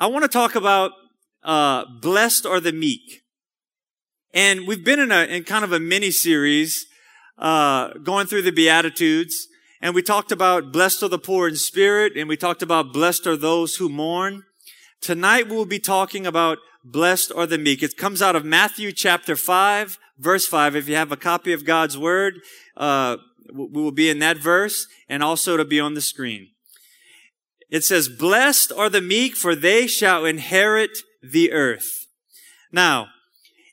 I want to talk about uh, blessed are the meek. And we've been in a in kind of a mini series uh, going through the Beatitudes, and we talked about blessed are the poor in spirit, and we talked about blessed are those who mourn. Tonight we'll be talking about blessed are the meek. It comes out of Matthew chapter five, verse five. If you have a copy of God's word, uh, we will be in that verse, and also to be on the screen. It says, "Blessed are the meek, for they shall inherit the earth." Now,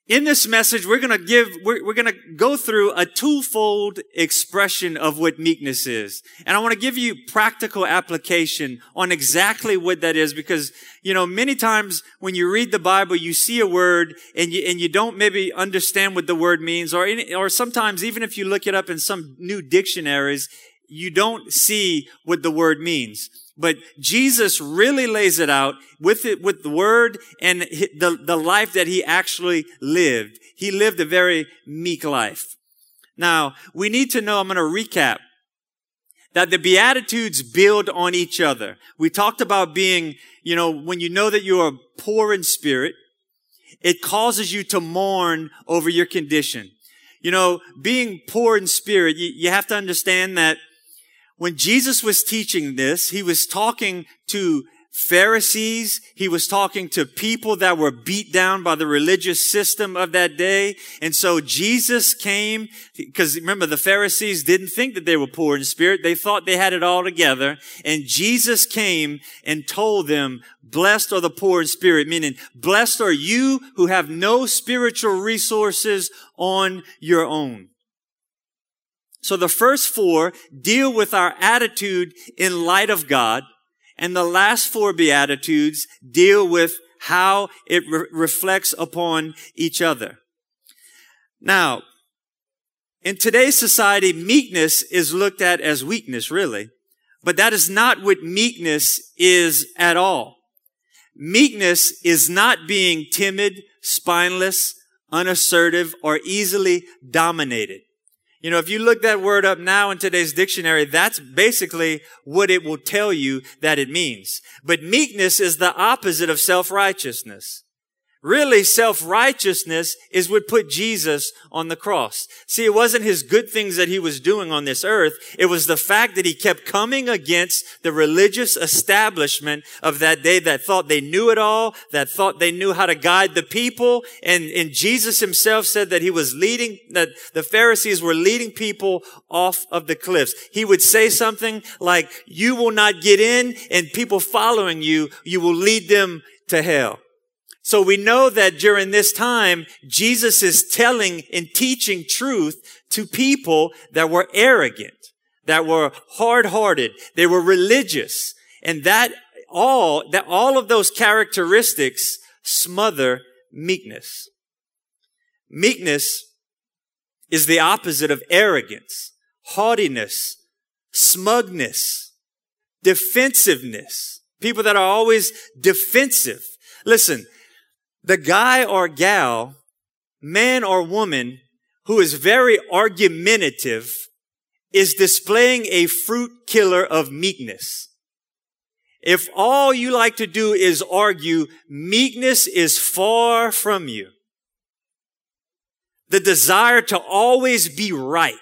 in this message, we're going to give, we're, we're going to go through a twofold expression of what meekness is. And I want to give you practical application on exactly what that is because, you know, many times when you read the Bible, you see a word and you, and you don't maybe understand what the word means or, in, or sometimes even if you look it up in some new dictionaries, you don't see what the word means. But Jesus really lays it out with it, with the word and the, the life that he actually lived. He lived a very meek life. Now, we need to know, I'm going to recap, that the Beatitudes build on each other. We talked about being, you know, when you know that you are poor in spirit, it causes you to mourn over your condition. You know, being poor in spirit, you, you have to understand that when Jesus was teaching this, he was talking to Pharisees. He was talking to people that were beat down by the religious system of that day. And so Jesus came, because remember, the Pharisees didn't think that they were poor in spirit. They thought they had it all together. And Jesus came and told them, blessed are the poor in spirit, meaning blessed are you who have no spiritual resources on your own. So the first four deal with our attitude in light of God. And the last four Beatitudes deal with how it re- reflects upon each other. Now, in today's society, meekness is looked at as weakness, really. But that is not what meekness is at all. Meekness is not being timid, spineless, unassertive, or easily dominated. You know, if you look that word up now in today's dictionary, that's basically what it will tell you that it means. But meekness is the opposite of self-righteousness. Really, self-righteousness is what put Jesus on the cross. See, it wasn't his good things that he was doing on this earth. It was the fact that he kept coming against the religious establishment of that day that thought they knew it all, that thought they knew how to guide the people. And, and Jesus himself said that he was leading, that the Pharisees were leading people off of the cliffs. He would say something like, you will not get in and people following you, you will lead them to hell. So we know that during this time, Jesus is telling and teaching truth to people that were arrogant, that were hard-hearted, they were religious, and that all, that all of those characteristics smother meekness. Meekness is the opposite of arrogance, haughtiness, smugness, defensiveness. People that are always defensive. Listen, the guy or gal, man or woman who is very argumentative is displaying a fruit killer of meekness. If all you like to do is argue, meekness is far from you. The desire to always be right.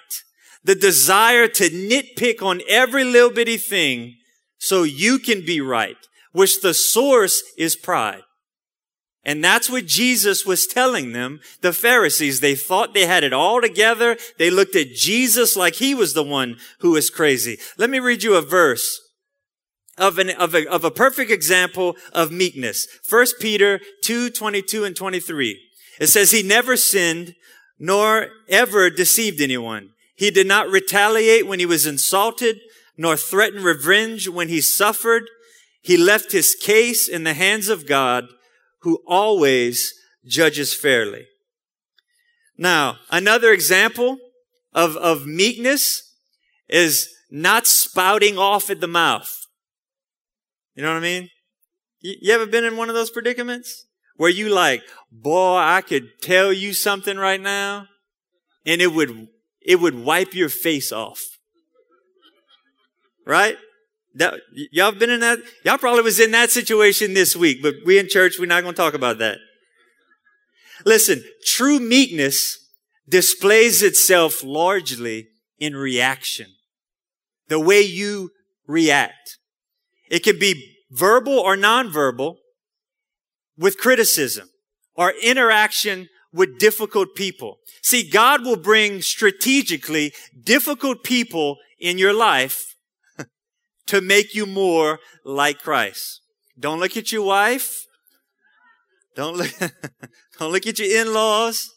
The desire to nitpick on every little bitty thing so you can be right, which the source is pride. And that's what Jesus was telling them, the Pharisees. They thought they had it all together. They looked at Jesus like he was the one who was crazy. Let me read you a verse of an, of a, of a perfect example of meekness. First Peter 2, 22 and 23. It says, he never sinned, nor ever deceived anyone. He did not retaliate when he was insulted, nor threaten revenge when he suffered. He left his case in the hands of God who always judges fairly. Now, another example of, of meekness is not spouting off at the mouth. You know what I mean? You, you ever been in one of those predicaments? Where you like, boy, I could tell you something right now and it would, it would wipe your face off. Right? That, y'all been in that? Y'all probably was in that situation this week, but we in church, we're not going to talk about that. Listen, true meekness displays itself largely in reaction. The way you react. It can be verbal or nonverbal with criticism or interaction with difficult people. See, God will bring strategically difficult people in your life to make you more like Christ. Don't look at your wife. Don't look, don't look at your in-laws.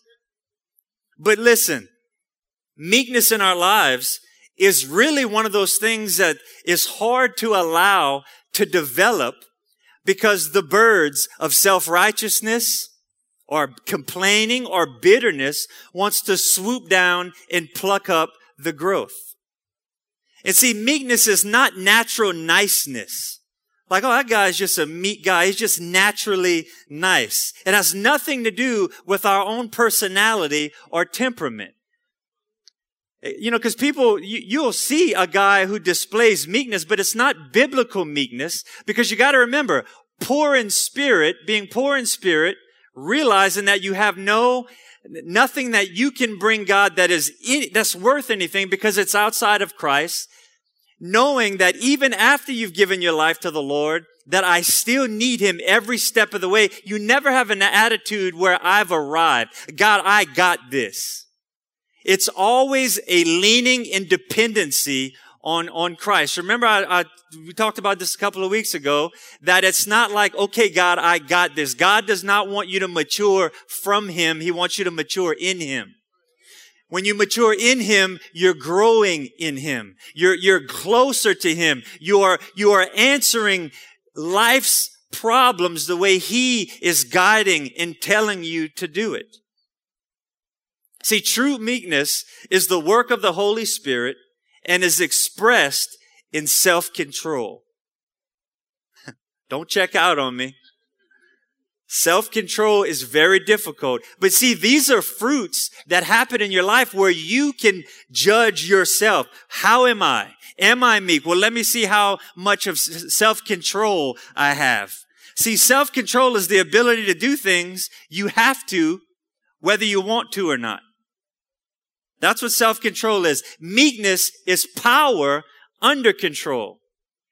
But listen, meekness in our lives is really one of those things that is hard to allow to develop because the birds of self-righteousness or complaining or bitterness wants to swoop down and pluck up the growth. And see, meekness is not natural niceness. Like, oh, that guy's just a meek guy. He's just naturally nice. It has nothing to do with our own personality or temperament. Eh, you know, because people, you, you'll see a guy who displays meekness, but it's not biblical meekness because you got to remember, poor in spirit, being poor in spirit, realizing that you have no, nothing that you can bring God that is, that's worth anything because it's outside of Christ. Knowing that even after you've given your life to the Lord, that I still need Him every step of the way. You never have an attitude where I've arrived. God, I got this. It's always a leaning in dependency on, on Christ. Remember, I, I, we talked about this a couple of weeks ago, that it's not like, okay, God, I got this. God does not want you to mature from Him. He wants you to mature in Him. When you mature in Him, you're growing in Him. You're, you're closer to Him. You are, you are answering life's problems the way He is guiding and telling you to do it. See, true meekness is the work of the Holy Spirit and is expressed in self-control. Don't check out on me. Self-control is very difficult. But see, these are fruits that happen in your life where you can judge yourself. How am I? Am I meek? Well, let me see how much of self-control I have. See, self-control is the ability to do things you have to, whether you want to or not. That's what self-control is. Meekness is power under control.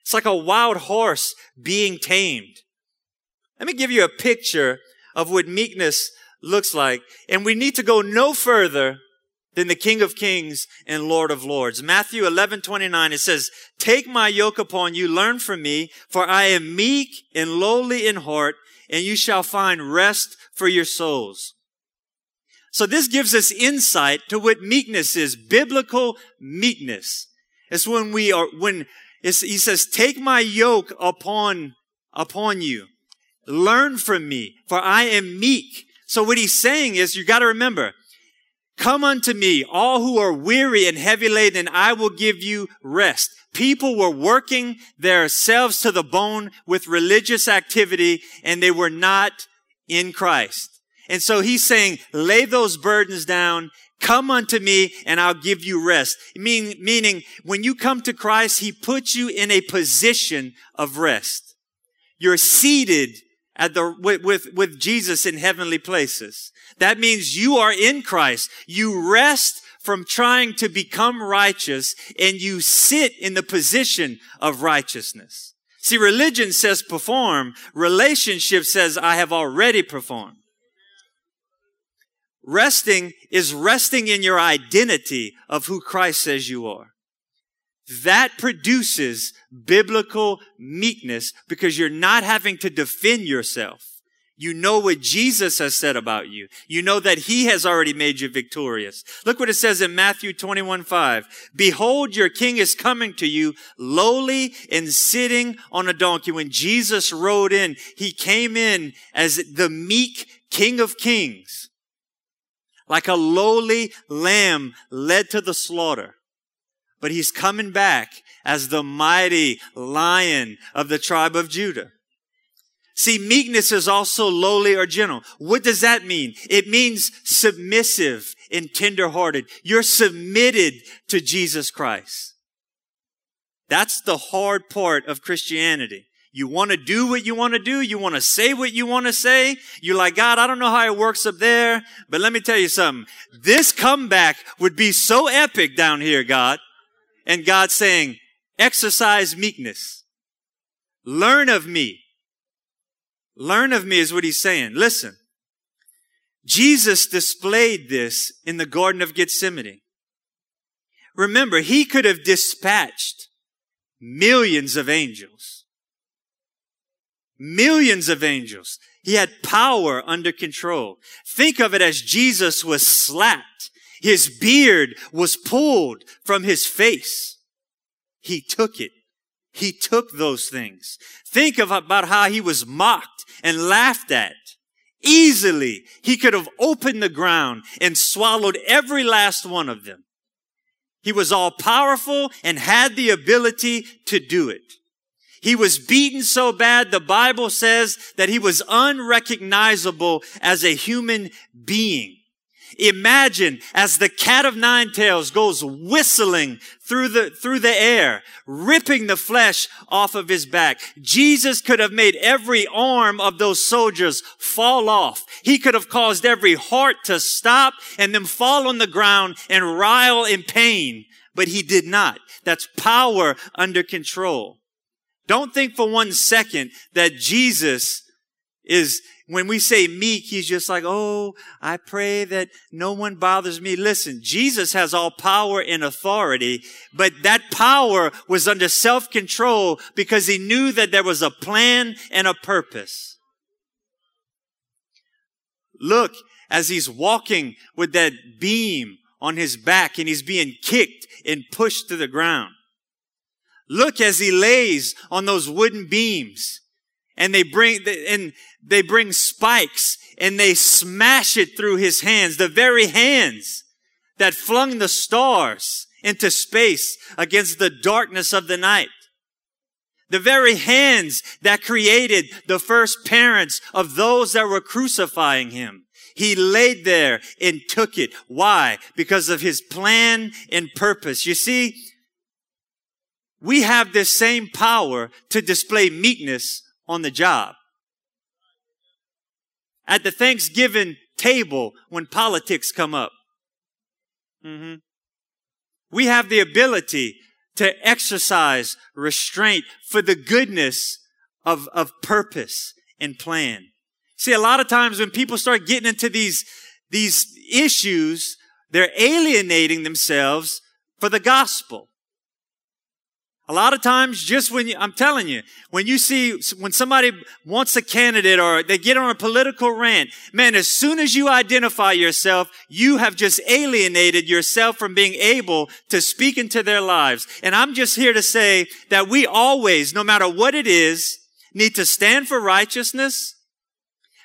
It's like a wild horse being tamed. Let me give you a picture of what meekness looks like. And we need to go no further than the King of Kings and Lord of Lords. Matthew 11, 29, it says, Take my yoke upon you, learn from me, for I am meek and lowly in heart, and you shall find rest for your souls. So this gives us insight to what meekness is, biblical meekness. It's when we are, when he says, take my yoke upon, upon you. Learn from me, for I am meek. So what he's saying is, you gotta remember, come unto me, all who are weary and heavy laden, and I will give you rest. People were working themselves to the bone with religious activity, and they were not in Christ. And so he's saying, lay those burdens down, come unto me, and I'll give you rest. Mean, meaning, when you come to Christ, he puts you in a position of rest. You're seated at the, with, with, with Jesus in heavenly places. That means you are in Christ. You rest from trying to become righteous and you sit in the position of righteousness. See, religion says perform. Relationship says I have already performed. Resting is resting in your identity of who Christ says you are. That produces biblical meekness because you're not having to defend yourself. You know what Jesus has said about you. You know that he has already made you victorious. Look what it says in Matthew 21, 5. Behold, your king is coming to you lowly and sitting on a donkey. When Jesus rode in, he came in as the meek king of kings like a lowly lamb led to the slaughter. But he's coming back as the mighty lion of the tribe of Judah. See, meekness is also lowly or gentle. What does that mean? It means submissive and tenderhearted. You're submitted to Jesus Christ. That's the hard part of Christianity. You want to do what you want to do. You want to say what you want to say. You're like, God, I don't know how it works up there, but let me tell you something. This comeback would be so epic down here, God. And God saying, exercise meekness. Learn of me. Learn of me is what he's saying. Listen. Jesus displayed this in the Garden of Gethsemane. Remember, he could have dispatched millions of angels. Millions of angels. He had power under control. Think of it as Jesus was slapped. His beard was pulled from his face. He took it. He took those things. Think of about how he was mocked and laughed at. Easily, he could have opened the ground and swallowed every last one of them. He was all powerful and had the ability to do it. He was beaten so bad, the Bible says that he was unrecognizable as a human being. Imagine as the cat of nine tails goes whistling through the, through the air, ripping the flesh off of his back. Jesus could have made every arm of those soldiers fall off. He could have caused every heart to stop and them fall on the ground and writhe in pain, but he did not. That's power under control. Don't think for one second that Jesus is when we say meek, he's just like, oh, I pray that no one bothers me. Listen, Jesus has all power and authority, but that power was under self-control because he knew that there was a plan and a purpose. Look, as he's walking with that beam on his back and he's being kicked and pushed to the ground. Look as he lays on those wooden beams and they bring, and they bring spikes and they smash it through his hands, the very hands that flung the stars into space against the darkness of the night. The very hands that created the first parents of those that were crucifying him. He laid there and took it. Why? Because of his plan and purpose. You see, we have this same power to display meekness on the job. At the Thanksgiving table when politics come up. Mm-hmm. We have the ability to exercise restraint for the goodness of, of purpose and plan. See, a lot of times when people start getting into these, these issues, they're alienating themselves for the gospel. A lot of times, just when you, I'm telling you, when you see, when somebody wants a candidate or they get on a political rant, man, as soon as you identify yourself, you have just alienated yourself from being able to speak into their lives. And I'm just here to say that we always, no matter what it is, need to stand for righteousness,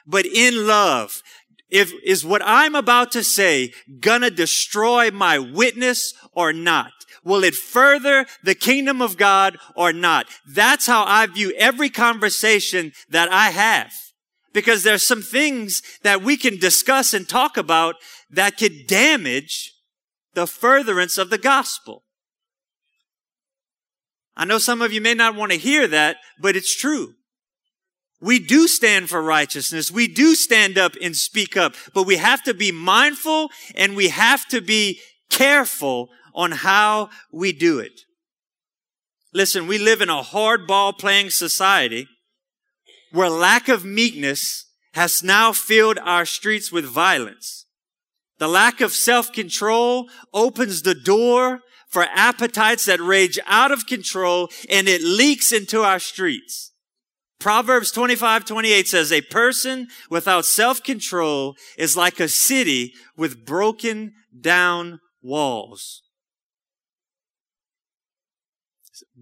but in love. If, is what I'm about to say gonna destroy my witness or not? Will it further the kingdom of God or not? That's how I view every conversation that I have. Because there's some things that we can discuss and talk about that could damage the furtherance of the gospel. I know some of you may not want to hear that, but it's true. We do stand for righteousness. We do stand up and speak up, but we have to be mindful and we have to be careful on how we do it. Listen, we live in a hardball playing society where lack of meekness has now filled our streets with violence. The lack of self-control opens the door for appetites that rage out of control and it leaks into our streets. Proverbs 25, 28 says, a person without self-control is like a city with broken down walls.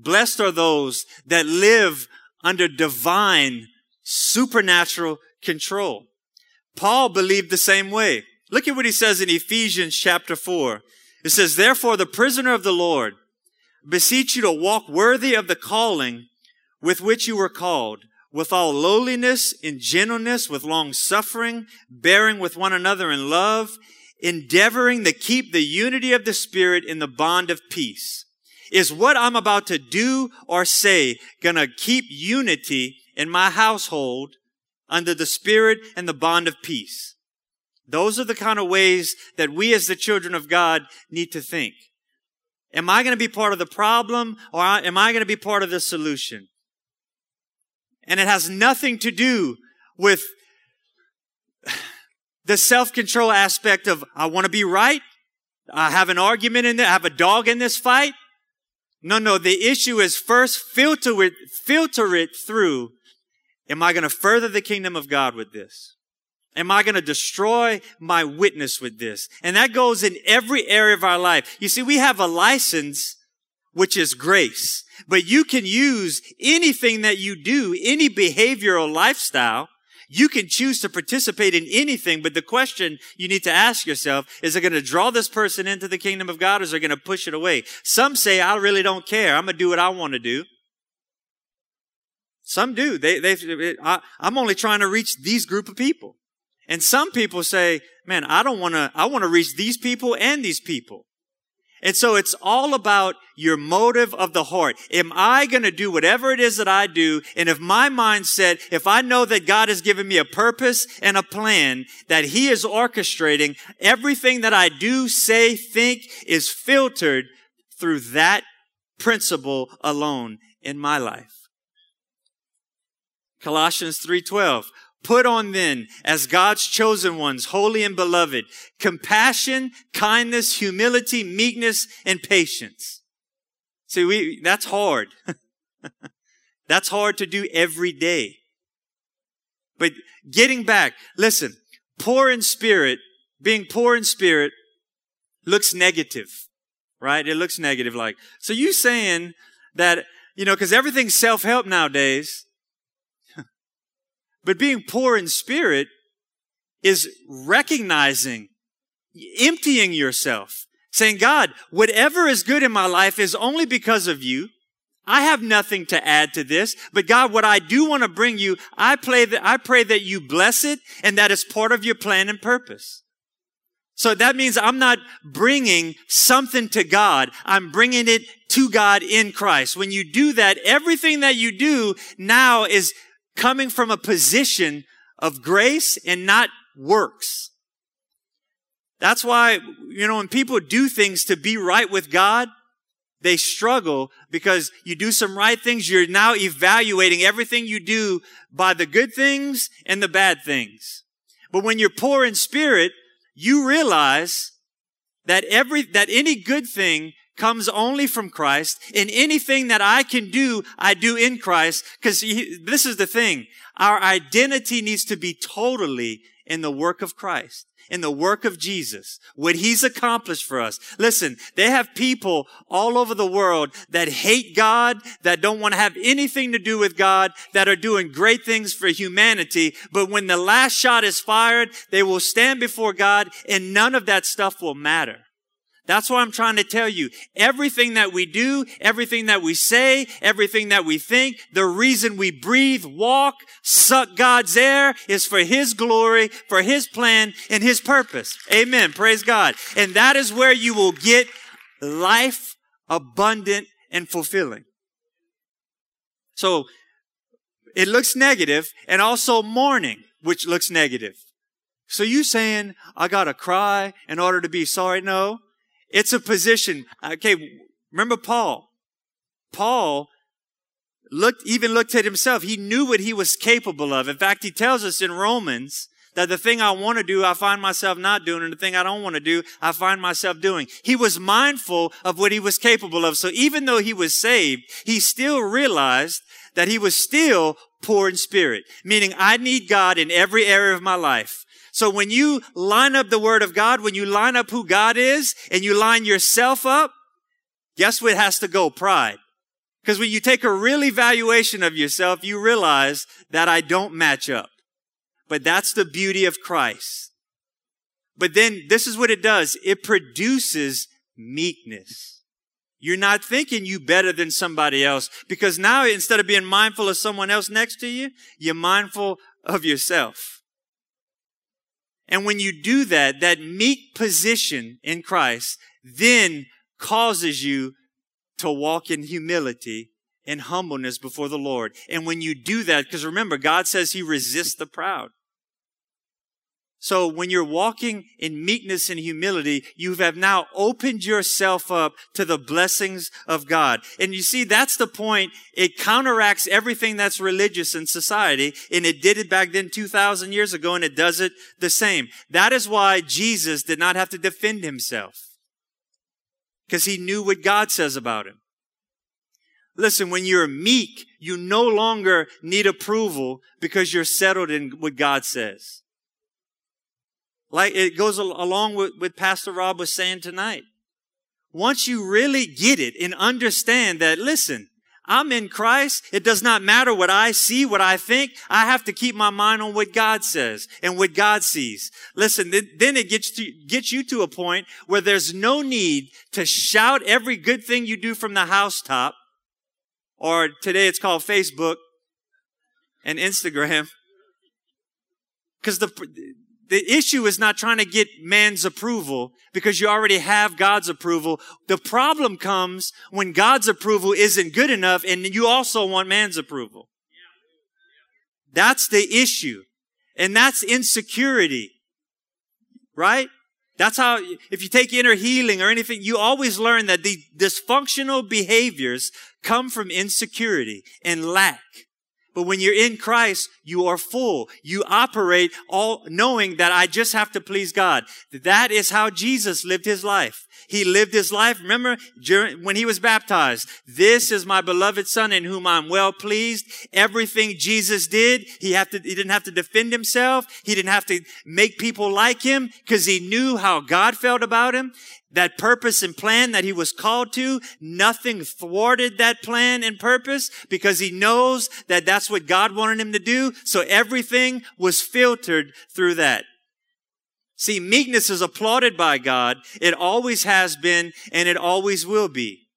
Blessed are those that live under divine supernatural control. Paul believed the same way. Look at what he says in Ephesians chapter 4. It says, Therefore, the prisoner of the Lord, beseech you to walk worthy of the calling with which you were called, with all lowliness and gentleness, with long suffering, bearing with one another in love, endeavoring to keep the unity of the Spirit in the bond of peace. Is what I'm about to do or say gonna keep unity in my household under the spirit and the bond of peace? Those are the kind of ways that we as the children of God need to think. Am I going to be part of the problem or am I going to be part of the solution? And it has nothing to do with the self-control aspect of, I want to be right. I have an argument in there. I have a dog in this fight. No, no. The issue is first filter it, filter it through. Am I going to further the kingdom of God with this? Am I going to destroy my witness with this? And that goes in every area of our life. You see, we have a license, which is grace, but you can use anything that you do, any behavioral lifestyle. You can choose to participate in anything, but the question you need to ask yourself, is it going to draw this person into the kingdom of God or is it going to push it away? Some say, I really don't care. I'm going to do what I want to do. Some do. They, they, I, I'm only trying to reach these group of people. And some people say, man, I don't want to, I want to reach these people and these people. And so it's all about your motive of the heart. Am I going to do whatever it is that I do? And if my mindset, if I know that God has given me a purpose and a plan, that He is orchestrating, everything that I do, say, think is filtered through that principle alone in my life. Colossians 3:12 Put on then, as God's chosen ones, holy and beloved, compassion, kindness, humility, meekness, and patience. See, we, that's hard. that's hard to do every day. But getting back, listen, poor in spirit, being poor in spirit looks negative, right? It looks negative like, so you saying that, you know, cause everything's self-help nowadays. But being poor in spirit is recognizing, emptying yourself, saying, God, whatever is good in my life is only because of you. I have nothing to add to this, but God, what I do want to bring you, I pray that, I pray that you bless it and that is part of your plan and purpose. So that means I'm not bringing something to God. I'm bringing it to God in Christ. When you do that, everything that you do now is coming from a position of grace and not works. That's why, you know, when people do things to be right with God, they struggle because you do some right things. You're now evaluating everything you do by the good things and the bad things. But when you're poor in spirit, you realize that every, that any good thing comes only from Christ. And anything that I can do, I do in Christ. Because this is the thing. Our identity needs to be totally in the work of Christ, in the work of Jesus, what he's accomplished for us. Listen, they have people all over the world that hate God, that don't want to have anything to do with God, that are doing great things for humanity. But when the last shot is fired, they will stand before God and none of that stuff will matter. That's what I'm trying to tell you. Everything that we do, everything that we say, everything that we think, the reason we breathe, walk, suck God's air is for His glory, for His plan, and His purpose. Amen. Praise God. And that is where you will get life abundant and fulfilling. So it looks negative and also mourning, which looks negative. So you saying I gotta cry in order to be sorry? No. It's a position. Okay, remember Paul? Paul looked, even looked at himself. He knew what he was capable of. In fact, he tells us in Romans that the thing I want to do, I find myself not doing, and the thing I don't want to do, I find myself doing. He was mindful of what he was capable of. So even though he was saved, he still realized that he was still poor in spirit, meaning I need God in every area of my life. So when you line up the word of God, when you line up who God is and you line yourself up, guess what has to go? Pride. Because when you take a real evaluation of yourself, you realize that I don't match up. But that's the beauty of Christ. But then this is what it does. It produces meekness. You're not thinking you better than somebody else because now instead of being mindful of someone else next to you, you're mindful of yourself. And when you do that, that meek position in Christ then causes you to walk in humility and humbleness before the Lord. And when you do that, because remember, God says he resists the proud. So when you're walking in meekness and humility, you have now opened yourself up to the blessings of God. And you see, that's the point. It counteracts everything that's religious in society. And it did it back then 2,000 years ago and it does it the same. That is why Jesus did not have to defend himself. Because he knew what God says about him. Listen, when you're meek, you no longer need approval because you're settled in what God says. Like it goes along with, what Pastor Rob was saying tonight. Once you really get it and understand that, listen, I'm in Christ. It does not matter what I see, what I think. I have to keep my mind on what God says and what God sees. Listen, then it gets to, gets you to a point where there's no need to shout every good thing you do from the housetop, or today it's called Facebook and Instagram. Because the, the issue is not trying to get man's approval because you already have God's approval. The problem comes when God's approval isn't good enough and you also want man's approval. That's the issue. And that's insecurity. Right? That's how, if you take inner healing or anything, you always learn that the dysfunctional behaviors come from insecurity and lack. But when you're in Christ, you are full. You operate all knowing that I just have to please God. That is how Jesus lived his life. He lived his life. Remember when he was baptized, this is my beloved son in whom I'm well pleased. Everything Jesus did, he have to, he didn't have to defend himself. He didn't have to make people like him because he knew how God felt about him that purpose and plan that he was called to, nothing thwarted that plan and purpose because he knows that that's what God wanted him to do. So everything was filtered through that. See, meekness is applauded by God. It always has been and it always will be.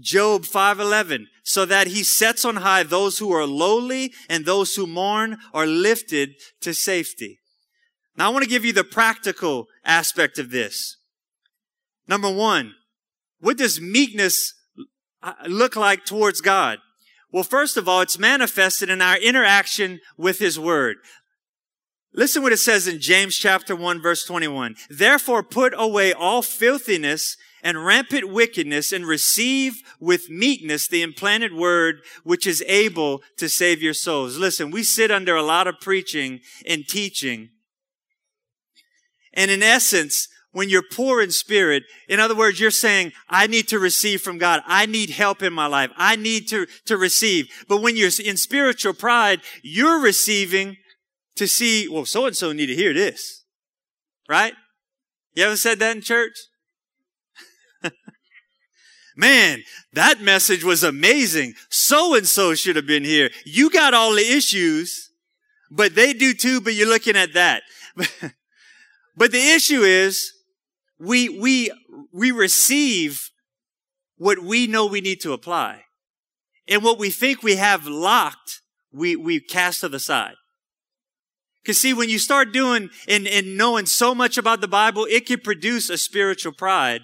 Job 5:11 so that he sets on high those who are lowly and those who mourn are lifted to safety. Now I want to give you the practical aspect of this. Number one, what does meekness uh, look like towards God? Well, first of all, it's manifested in our interaction with His Word. Listen what it says in James chapter 1 verse 21. Therefore put away all filthiness and rampant wickedness and receive with meekness the implanted word which is able to save your souls. Listen, we sit under a lot of preaching and teaching. And in essence, when you're poor in spirit, in other words, you're saying, I need to receive from God. I need help in my life. I need to, to receive. But when you're in spiritual pride, you're receiving to see, well, so and so need to hear this. Right? You ever said that in church? Man, that message was amazing. So and so should have been here. You got all the issues, but they do too, but you're looking at that. but the issue is, we, we, we receive what we know we need to apply. And what we think we have locked, we, we cast to the side. Cause see, when you start doing and, and knowing so much about the Bible, it can produce a spiritual pride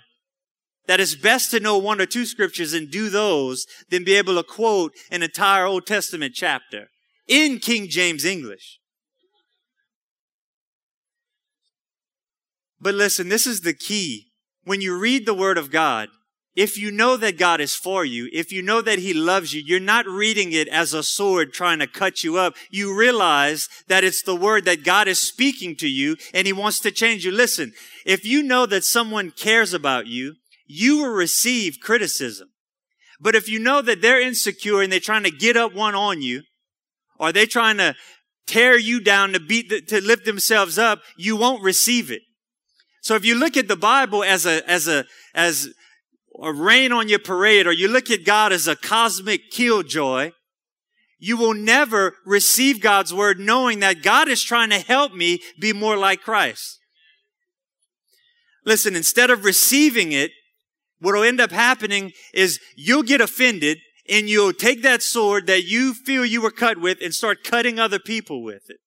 that it's best to know one or two scriptures and do those than be able to quote an entire Old Testament chapter in King James English. But listen, this is the key. When you read the word of God, if you know that God is for you, if you know that he loves you, you're not reading it as a sword trying to cut you up. You realize that it's the word that God is speaking to you and he wants to change you. Listen, if you know that someone cares about you, you will receive criticism. But if you know that they're insecure and they're trying to get up one on you, or they're trying to tear you down to beat, the, to lift themselves up, you won't receive it. So if you look at the Bible as a, as a, as a rain on your parade, or you look at God as a cosmic killjoy, you will never receive God's word knowing that God is trying to help me be more like Christ. Listen, instead of receiving it, what will end up happening is you'll get offended and you'll take that sword that you feel you were cut with and start cutting other people with it.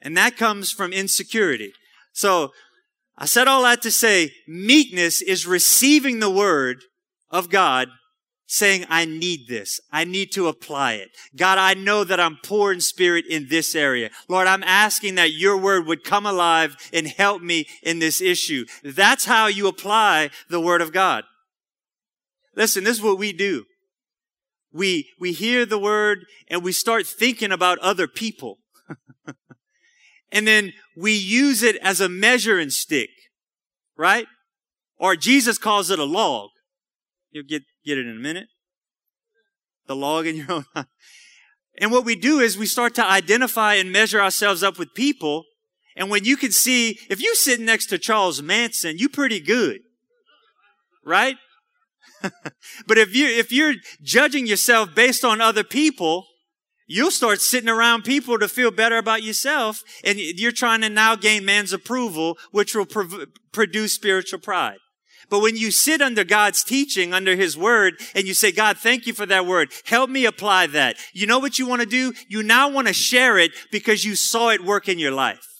And that comes from insecurity. So I said all that to say meekness is receiving the word of God saying, I need this. I need to apply it. God, I know that I'm poor in spirit in this area. Lord, I'm asking that your word would come alive and help me in this issue. That's how you apply the word of God. Listen, this is what we do. We, we hear the word and we start thinking about other people. And then we use it as a measuring stick, right? Or Jesus calls it a log. You'll get, get it in a minute. The log in your own. And what we do is we start to identify and measure ourselves up with people. And when you can see, if you sit next to Charles Manson, you pretty good. Right? but if you, if you're judging yourself based on other people, you'll start sitting around people to feel better about yourself. And you're trying to now gain man's approval, which will prov- produce spiritual pride. But when you sit under God's teaching, under His word, and you say, God, thank you for that word. Help me apply that. You know what you want to do? You now want to share it because you saw it work in your life.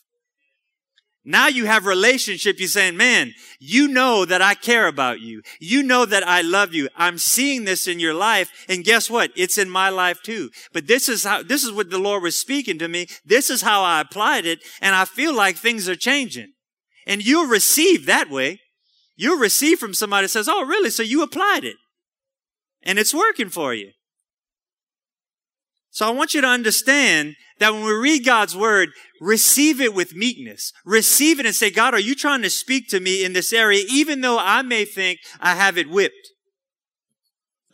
Now you have relationship. You're saying, man, you know that I care about you. You know that I love you. I'm seeing this in your life. And guess what? It's in my life too. But this is how, this is what the Lord was speaking to me. This is how I applied it. And I feel like things are changing. And you'll receive that way. You'll receive from somebody that says, Oh, really? So you applied it. And it's working for you. So I want you to understand that when we read God's word, receive it with meekness. Receive it and say, God, are you trying to speak to me in this area, even though I may think I have it whipped?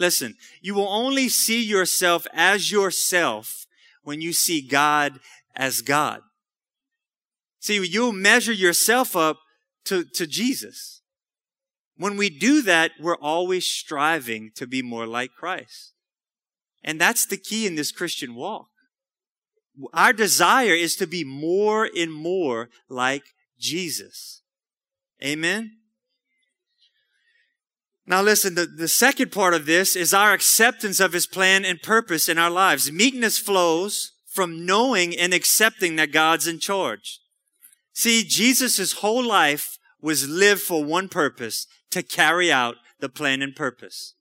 Listen, you will only see yourself as yourself when you see God as God. See, you'll measure yourself up to, to Jesus. When we do that, we're always striving to be more like Christ. And that's the key in this Christian walk. Our desire is to be more and more like Jesus. Amen. Now listen, the, the second part of this is our acceptance of his plan and purpose in our lives. Meekness flows from knowing and accepting that God's in charge. See, Jesus' whole life was lived for one purpose, to carry out the plan and purpose.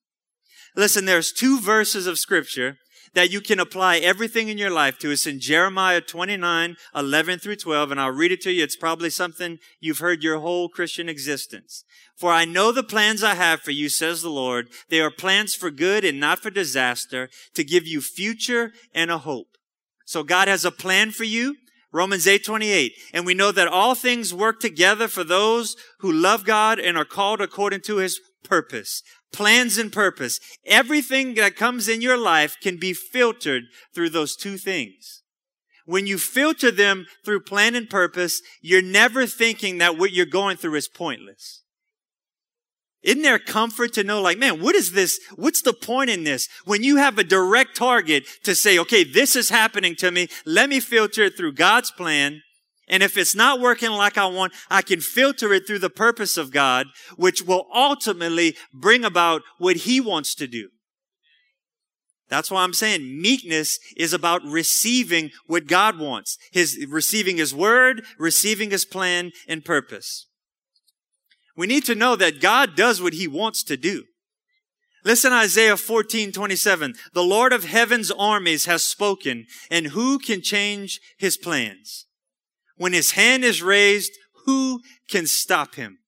Listen, there's two verses of scripture that you can apply everything in your life to. It's in Jeremiah 29, 11 through 12, and I'll read it to you. It's probably something you've heard your whole Christian existence. For I know the plans I have for you, says the Lord. They are plans for good and not for disaster, to give you future and a hope. So God has a plan for you. Romans 8, 28. And we know that all things work together for those who love God and are called according to his purpose. Plans and purpose. Everything that comes in your life can be filtered through those two things. When you filter them through plan and purpose, you're never thinking that what you're going through is pointless. Isn't there comfort to know, like, man, what is this? What's the point in this? When you have a direct target to say, okay, this is happening to me. Let me filter it through God's plan. And if it's not working like I want, I can filter it through the purpose of God, which will ultimately bring about what He wants to do. That's why I'm saying meekness is about receiving what God wants. His, receiving His word, receiving His plan and purpose. We need to know that God does what he wants to do. Listen Isaiah 14, 27. The Lord of heaven's armies has spoken, and who can change his plans? When his hand is raised, who can stop him?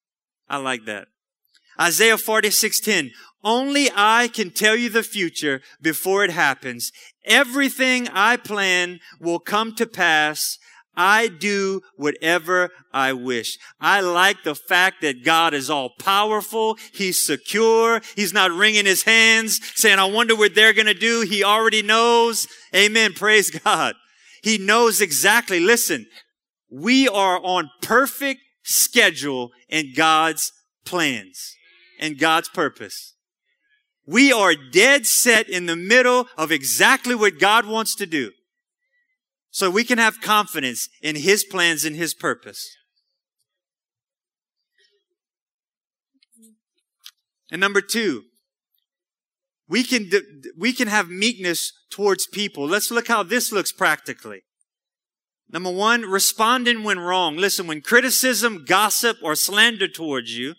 I like that. Isaiah 46, 10. Only I can tell you the future before it happens. Everything I plan will come to pass I do whatever I wish. I like the fact that God is all powerful. He's secure. He's not wringing his hands saying, I wonder what they're going to do. He already knows. Amen. Praise God. He knows exactly. Listen, we are on perfect schedule in God's plans and God's purpose. We are dead set in the middle of exactly what God wants to do. So we can have confidence in His plans and His purpose. And number two, we can, we can have meekness towards people. Let's look how this looks practically. Number one, responding when wrong. Listen, when criticism, gossip, or slander towards you,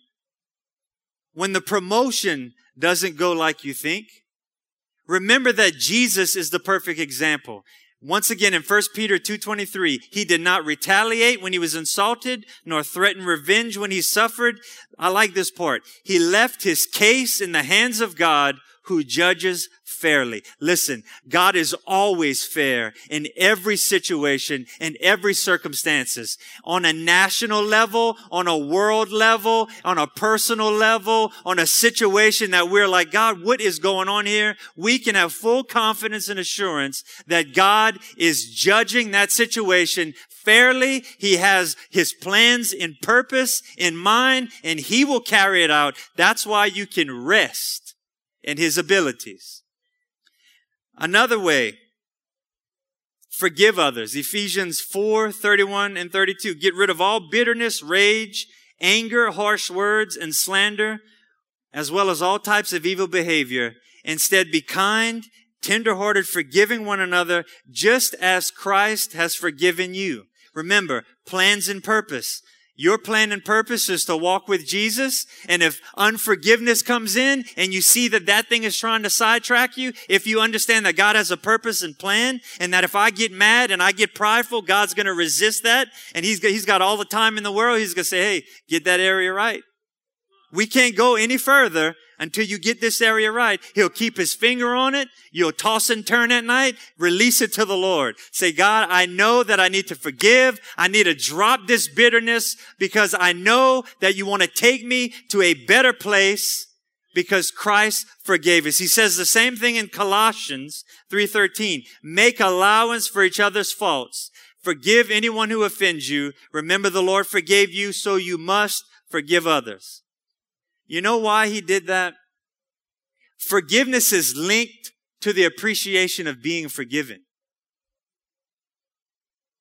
when the promotion doesn't go like you think, remember that Jesus is the perfect example. Once again in 1 Peter 2.23, he did not retaliate when he was insulted, nor threaten revenge when he suffered. I like this part. He left his case in the hands of God who judges fairly. Listen, God is always fair in every situation, in every circumstances. On a national level, on a world level, on a personal level, on a situation that we're like, God, what is going on here? We can have full confidence and assurance that God is judging that situation fairly. He has his plans in purpose in mind and he will carry it out. That's why you can rest in his abilities. Another way, forgive others. Ephesians 4, 31 and 32. Get rid of all bitterness, rage, anger, harsh words, and slander, as well as all types of evil behavior. Instead, be kind, tenderhearted, forgiving one another, just as Christ has forgiven you. Remember, plans and purpose. Your plan and purpose is to walk with Jesus. And if unforgiveness comes in and you see that that thing is trying to sidetrack you, if you understand that God has a purpose and plan and that if I get mad and I get prideful, God's going to resist that. And he's, he's got all the time in the world. He's going to say, Hey, get that area right. We can't go any further until you get this area right. He'll keep his finger on it. You'll toss and turn at night. Release it to the Lord. Say, God, I know that I need to forgive. I need to drop this bitterness because I know that you want to take me to a better place because Christ forgave us. He says the same thing in Colossians 3:13. Make allowance for each other's faults. Forgive anyone who offends you. Remember the Lord forgave you, so you must forgive others. You know why he did that? Forgiveness is linked to the appreciation of being forgiven.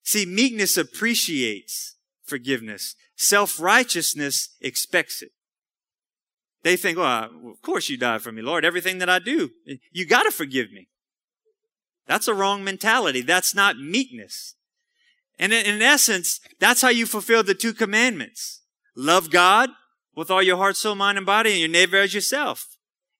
See, meekness appreciates forgiveness. Self-righteousness expects it. They think, oh, well, of course you died for me, Lord. Everything that I do, you gotta forgive me. That's a wrong mentality. That's not meekness. And in essence, that's how you fulfill the two commandments. Love God with all your heart, soul, mind, and body, and your neighbor as yourself.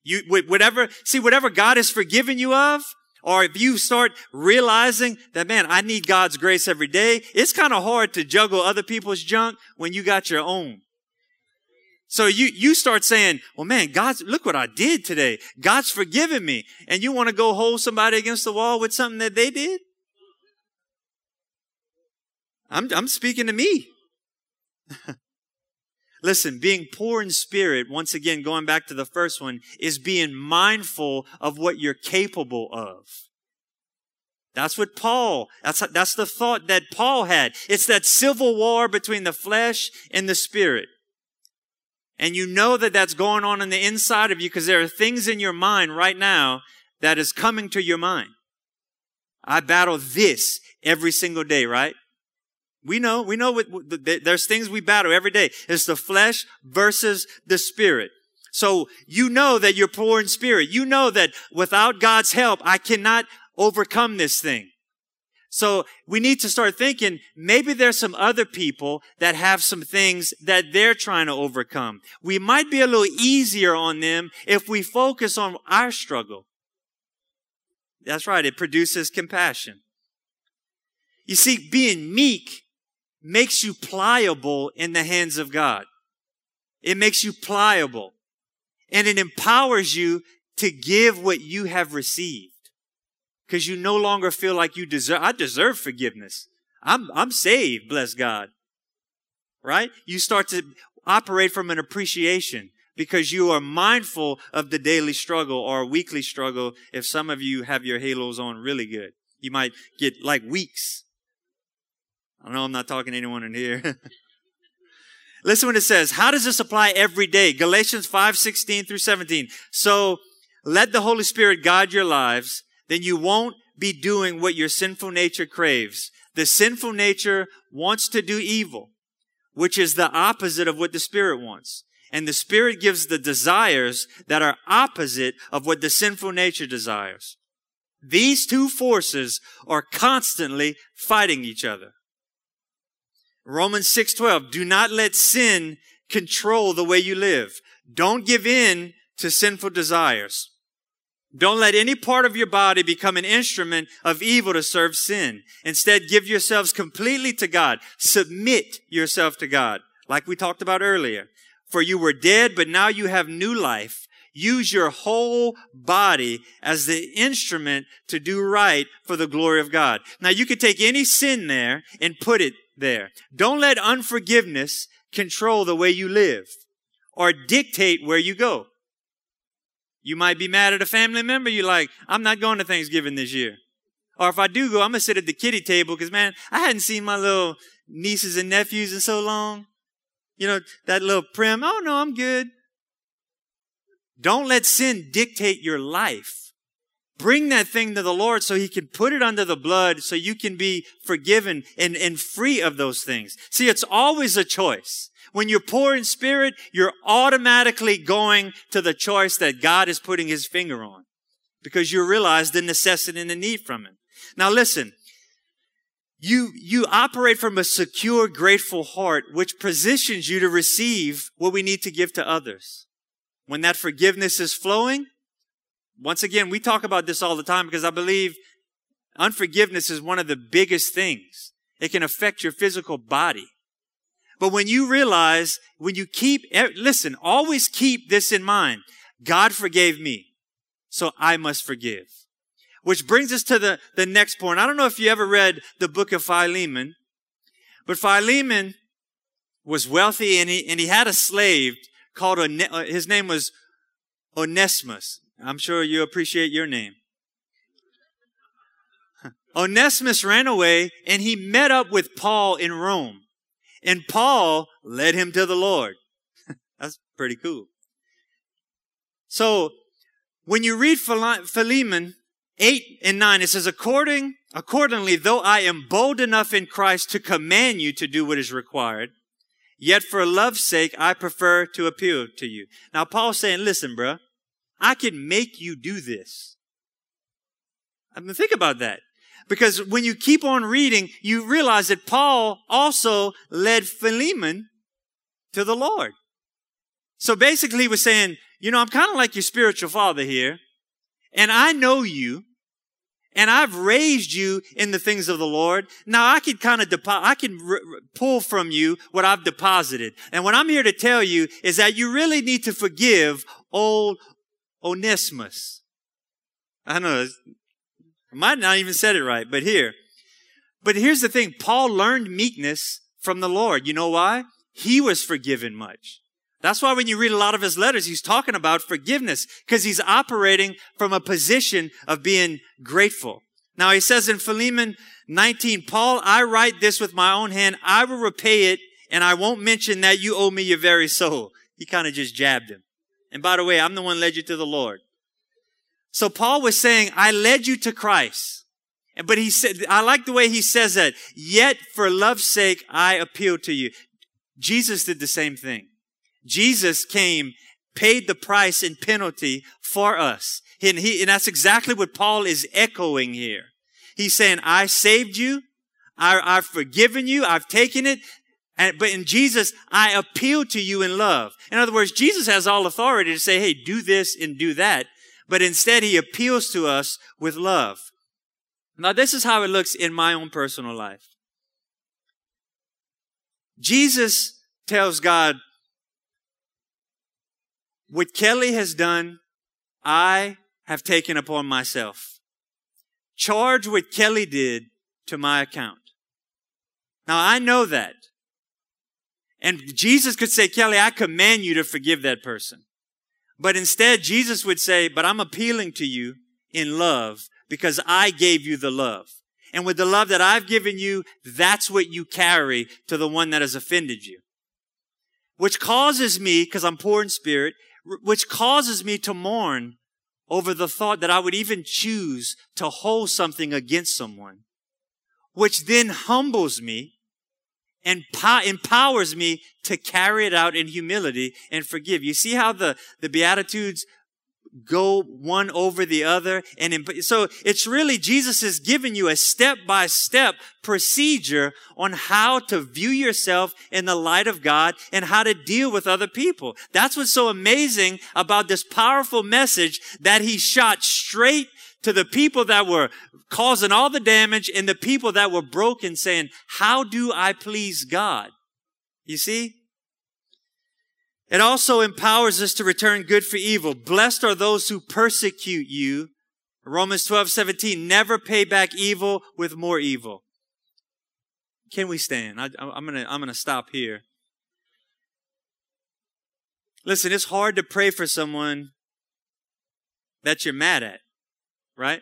You, whatever, see, whatever God has forgiven you of, or if you start realizing that, man, I need God's grace every day, it's kind of hard to juggle other people's junk when you got your own. So you, you start saying, well, man, God's, look what I did today. God's forgiven me. And you want to go hold somebody against the wall with something that they did? I'm, I'm speaking to me. Listen, being poor in spirit, once again, going back to the first one, is being mindful of what you're capable of. That's what Paul, that's, that's the thought that Paul had. It's that civil war between the flesh and the spirit. And you know that that's going on in the inside of you because there are things in your mind right now that is coming to your mind. I battle this every single day, right? We know, we know what, there's things we battle every day. It's the flesh versus the spirit. So you know that you're poor in spirit. You know that without God's help, I cannot overcome this thing. So we need to start thinking maybe there's some other people that have some things that they're trying to overcome. We might be a little easier on them if we focus on our struggle. That's right. It produces compassion. You see, being meek makes you pliable in the hands of God. It makes you pliable and it empowers you to give what you have received because you no longer feel like you deserve, I deserve forgiveness. I'm, I'm saved, bless God. Right? You start to operate from an appreciation because you are mindful of the daily struggle or weekly struggle. If some of you have your halos on really good, you might get like weeks I know I'm not talking to anyone in here. Listen what it says. How does this apply every day? Galatians 5, 16 through 17. So let the Holy Spirit guide your lives. Then you won't be doing what your sinful nature craves. The sinful nature wants to do evil, which is the opposite of what the Spirit wants. And the Spirit gives the desires that are opposite of what the sinful nature desires. These two forces are constantly fighting each other. Romans 6:12, do not let sin control the way you live. Don't give in to sinful desires. Don't let any part of your body become an instrument of evil to serve sin. Instead, give yourselves completely to God. Submit yourself to God, like we talked about earlier. For you were dead, but now you have new life. Use your whole body as the instrument to do right for the glory of God. Now you could take any sin there and put it there. Don't let unforgiveness control the way you live or dictate where you go. You might be mad at a family member. You're like, I'm not going to Thanksgiving this year. Or if I do go, I'm going to sit at the kitty table because, man, I hadn't seen my little nieces and nephews in so long. You know, that little prim, oh no, I'm good. Don't let sin dictate your life. Bring that thing to the Lord so He can put it under the blood so you can be forgiven and, and free of those things. See, it's always a choice. When you're poor in spirit, you're automatically going to the choice that God is putting his finger on because you realize the necessity and the need from him. Now listen, you, you operate from a secure, grateful heart, which positions you to receive what we need to give to others. When that forgiveness is flowing, once again, we talk about this all the time because I believe unforgiveness is one of the biggest things. It can affect your physical body. But when you realize, when you keep, listen, always keep this in mind. God forgave me, so I must forgive. Which brings us to the, the next point. I don't know if you ever read the book of Philemon, but Philemon was wealthy and he, and he had a slave called, uh, his name was Onesimus. I'm sure you appreciate your name. Onesimus ran away and he met up with Paul in Rome. And Paul led him to the Lord. That's pretty cool. So, when you read Philemon 8 and 9, it says, according, accordingly, though I am bold enough in Christ to command you to do what is required, yet for love's sake, I prefer to appeal to you. Now, Paul's saying, listen, bro, I can make you do this. I mean, think about that. Because when you keep on reading, you realize that Paul also led Philemon to the Lord. So basically he was saying, you know, I'm kind of like your spiritual father here, and I know you, and I've raised you in the things of the Lord. Now I can kind of depo- I can r- r- pull from you what I've deposited. And what I'm here to tell you is that you really need to forgive old Onesimus. I know I might not even said it right, but here. But here's the thing. Paul learned meekness from the Lord. You know why? He was forgiven much. That's why when you read a lot of his letters, he's talking about forgiveness because he's operating from a position of being grateful. Now he says in Philemon 19, Paul, I write this with my own hand. I will repay it and I won't mention that you owe me your very soul. He kind of just jabbed him. And by the way, I'm the one led you to the Lord. So Paul was saying, I led you to Christ. But he said, I like the way he says that. Yet for love's sake, I appeal to you. Jesus did the same thing. Jesus came, paid the price and penalty for us. And he, and that's exactly what Paul is echoing here. He's saying, I saved you. I, I've forgiven you. I've taken it. And, but in Jesus, I appeal to you in love. In other words, Jesus has all authority to say, hey, do this and do that but instead he appeals to us with love. Now, this is how it looks in my own personal life. Jesus tells God, what Kelly has done, I have taken upon myself. Charge what Kelly did to my account. Now I know that. And Jesus could say, Kelly, I command you to forgive that person. But instead, Jesus would say, but I'm appealing to you in love because I gave you the love. And with the love that I've given you, that's what you carry to the one that has offended you. Which causes me, because I'm poor in spirit, which causes me to mourn over the thought that I would even choose to hold something against someone. Which then humbles me and po- empowers me to carry it out in humility and forgive. You see how the, the Beatitudes go one over the other. And so it's really Jesus is giving you a step by step procedure on how to view yourself in the light of God and how to deal with other people. That's what's so amazing about this powerful message that he shot straight to the people that were causing all the damage and the people that were broken saying, how do I please God? You see? It also empowers us to return good for evil. Blessed are those who persecute you. Romans 12, 17, never pay back evil with more evil. Can we stand? I, am gonna, I'm gonna stop here. Listen, it's hard to pray for someone that you're mad at, right?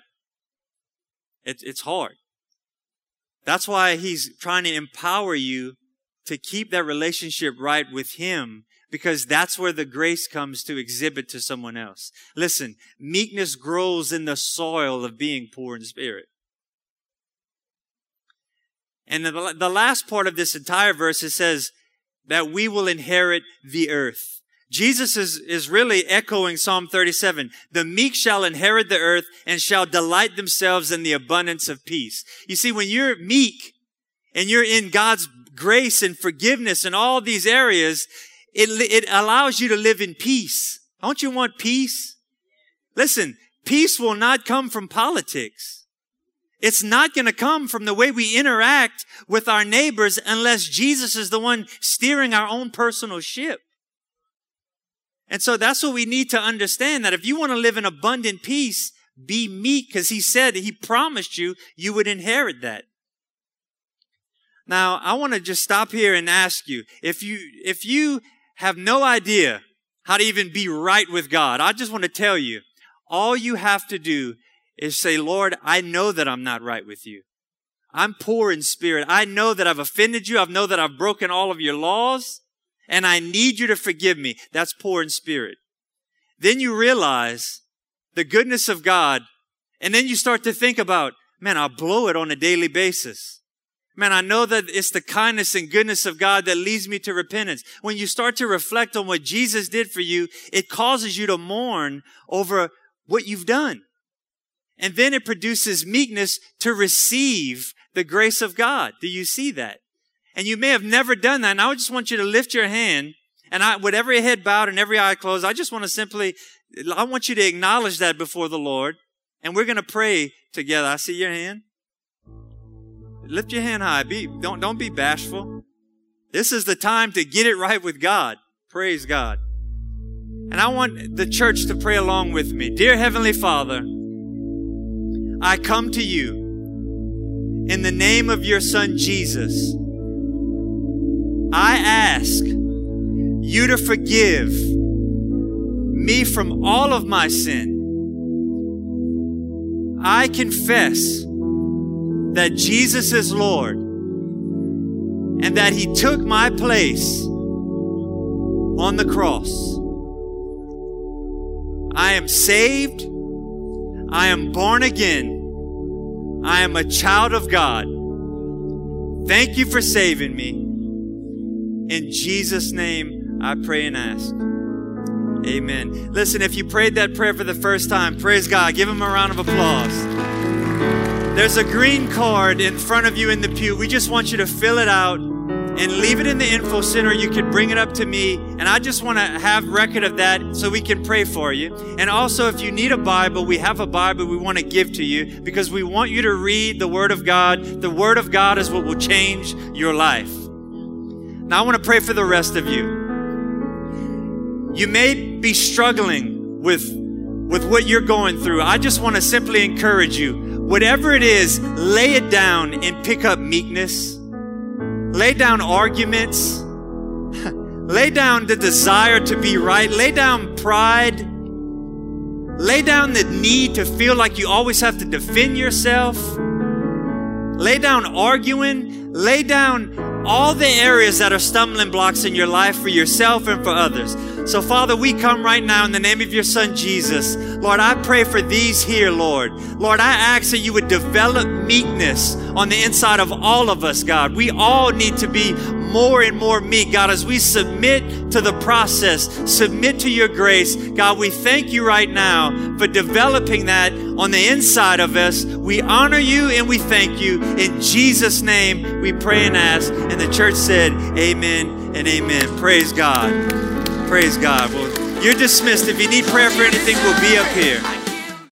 It, it's hard. That's why he's trying to empower you to keep that relationship right with him because that's where the grace comes to exhibit to someone else. Listen, meekness grows in the soil of being poor in spirit. And the, the last part of this entire verse, it says that we will inherit the earth. Jesus is, is really echoing Psalm 37. The meek shall inherit the earth and shall delight themselves in the abundance of peace. You see, when you're meek and you're in God's grace and forgiveness in all these areas, it, it allows you to live in peace. Don't you want peace? Listen, peace will not come from politics. It's not going to come from the way we interact with our neighbors unless Jesus is the one steering our own personal ship. And so that's what we need to understand that if you want to live in abundant peace, be meek because he said he promised you you would inherit that. Now, I want to just stop here and ask you if you if you have no idea how to even be right with God, I just want to tell you, all you have to do is say, Lord, I know that I'm not right with you. I'm poor in spirit. I know that I've offended you. I know that I've broken all of your laws and I need you to forgive me. That's poor in spirit. Then you realize the goodness of God and then you start to think about, man, I blow it on a daily basis. Man, I know that it's the kindness and goodness of God that leads me to repentance. When you start to reflect on what Jesus did for you, it causes you to mourn over what you've done. And then it produces meekness to receive the grace of God. Do you see that? And you may have never done that. And I just want you to lift your hand and I, with every head bowed and every eye closed, I just want to simply, I want you to acknowledge that before the Lord. And we're going to pray together. I see your hand. Lift your hand high. Be, don't, don't be bashful. This is the time to get it right with God. Praise God. And I want the church to pray along with me. Dear Heavenly Father, I come to you in the name of your Son Jesus. I ask you to forgive me from all of my sin. I confess that Jesus is Lord and that He took my place on the cross. I am saved. I am born again. I am a child of God. Thank you for saving me. In Jesus' name, I pray and ask. Amen. Listen, if you prayed that prayer for the first time, praise God. Give him a round of applause. There's a green card in front of you in the pew. We just want you to fill it out and leave it in the info center. You can bring it up to me. And I just want to have record of that so we can pray for you. And also, if you need a Bible, we have a Bible we want to give to you because we want you to read the Word of God. The Word of God is what will change your life. Now, I want to pray for the rest of you. You may be struggling with, with what you're going through. I just want to simply encourage you Whatever it is, lay it down and pick up meekness. Lay down arguments. lay down the desire to be right. Lay down pride. Lay down the need to feel like you always have to defend yourself. Lay down arguing. Lay down all the areas that are stumbling blocks in your life for yourself and for others. So, Father, we come right now in the name of your Son, Jesus. Lord, I pray for these here, Lord. Lord, I ask that you would develop meekness on the inside of all of us, God. We all need to be more and more meek. God, as we submit to the process, submit to your grace, God, we thank you right now for developing that on the inside of us. We honor you and we thank you. In Jesus' name, we pray and ask. And the church said, Amen and amen. Praise God. Praise God. Well, you're dismissed. If you need prayer for anything, we'll be up here.